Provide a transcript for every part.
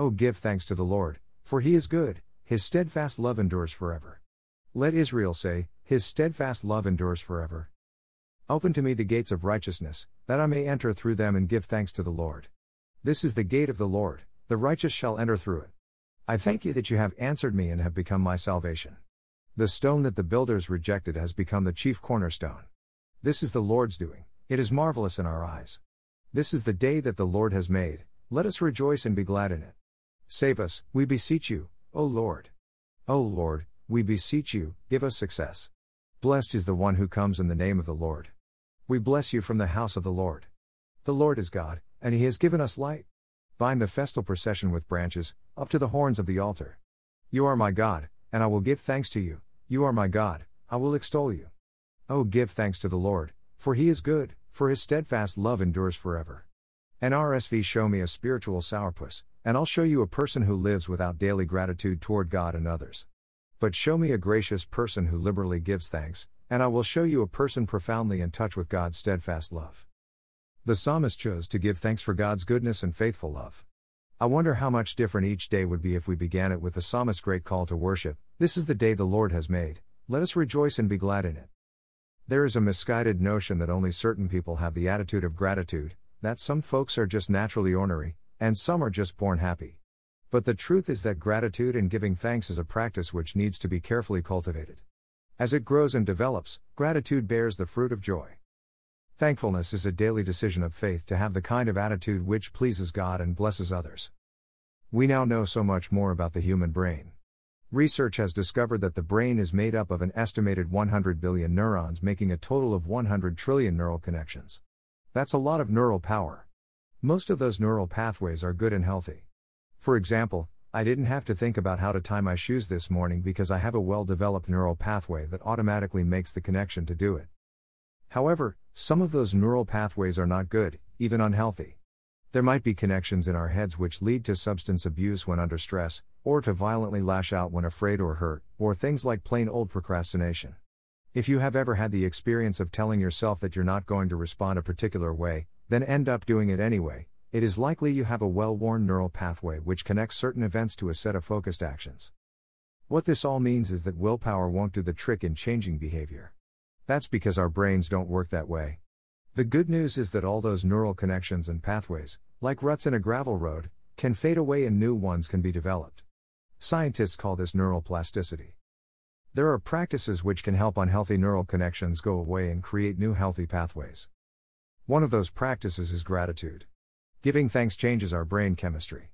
Oh, give thanks to the Lord, for he is good, his steadfast love endures forever. Let Israel say, His steadfast love endures forever. Open to me the gates of righteousness, that I may enter through them and give thanks to the Lord. This is the gate of the Lord, the righteous shall enter through it. I thank you that you have answered me and have become my salvation. The stone that the builders rejected has become the chief cornerstone. This is the Lord's doing, it is marvelous in our eyes. This is the day that the Lord has made, let us rejoice and be glad in it. Save us, we beseech you, O Lord. O Lord, we beseech you, give us success. Blessed is the one who comes in the name of the Lord. We bless you from the house of the Lord. The Lord is God, and he has given us light. Bind the festal procession with branches, up to the horns of the altar. You are my God, and I will give thanks to you, you are my God, I will extol you. Oh, give thanks to the Lord, for he is good, for his steadfast love endures forever. NRSV show me a spiritual sourpuss, and I'll show you a person who lives without daily gratitude toward God and others. But show me a gracious person who liberally gives thanks, and I will show you a person profoundly in touch with God's steadfast love. The psalmist chose to give thanks for God's goodness and faithful love. I wonder how much different each day would be if we began it with the psalmist's great call to worship This is the day the Lord has made, let us rejoice and be glad in it. There is a misguided notion that only certain people have the attitude of gratitude, that some folks are just naturally ornery, and some are just born happy. But the truth is that gratitude and giving thanks is a practice which needs to be carefully cultivated. As it grows and develops, gratitude bears the fruit of joy. Thankfulness is a daily decision of faith to have the kind of attitude which pleases God and blesses others. We now know so much more about the human brain. Research has discovered that the brain is made up of an estimated 100 billion neurons, making a total of 100 trillion neural connections. That's a lot of neural power. Most of those neural pathways are good and healthy. For example, I didn't have to think about how to tie my shoes this morning because I have a well developed neural pathway that automatically makes the connection to do it. However, some of those neural pathways are not good, even unhealthy. There might be connections in our heads which lead to substance abuse when under stress, or to violently lash out when afraid or hurt, or things like plain old procrastination. If you have ever had the experience of telling yourself that you're not going to respond a particular way, then end up doing it anyway, it is likely you have a well worn neural pathway which connects certain events to a set of focused actions. What this all means is that willpower won't do the trick in changing behavior. That's because our brains don't work that way. The good news is that all those neural connections and pathways, like ruts in a gravel road, can fade away and new ones can be developed. Scientists call this neural plasticity. There are practices which can help unhealthy neural connections go away and create new healthy pathways. One of those practices is gratitude. Giving thanks changes our brain chemistry.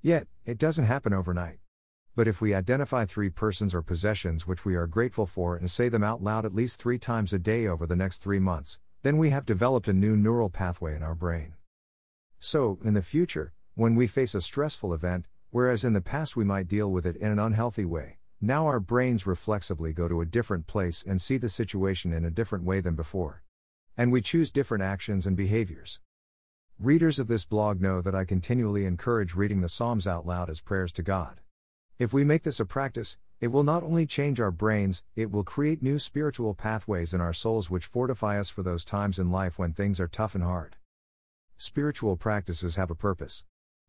Yet, it doesn't happen overnight. But if we identify three persons or possessions which we are grateful for and say them out loud at least three times a day over the next three months, then we have developed a new neural pathway in our brain. So, in the future, when we face a stressful event, whereas in the past we might deal with it in an unhealthy way, now our brains reflexively go to a different place and see the situation in a different way than before. And we choose different actions and behaviors. Readers of this blog know that I continually encourage reading the Psalms out loud as prayers to God. If we make this a practice, it will not only change our brains, it will create new spiritual pathways in our souls which fortify us for those times in life when things are tough and hard. Spiritual practices have a purpose.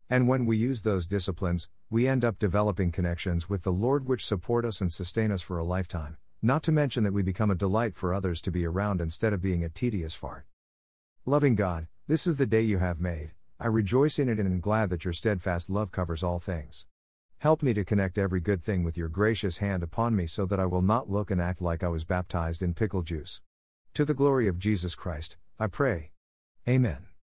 And when we use those disciplines, we end up developing connections with the Lord which support us and sustain us for a lifetime, not to mention that we become a delight for others to be around instead of being a tedious fart. Loving God, this is the day you have made. I rejoice in it and am glad that your steadfast love covers all things. Help me to connect every good thing with your gracious hand upon me so that I will not look and act like I was baptized in pickle juice. To the glory of Jesus Christ, I pray. Amen.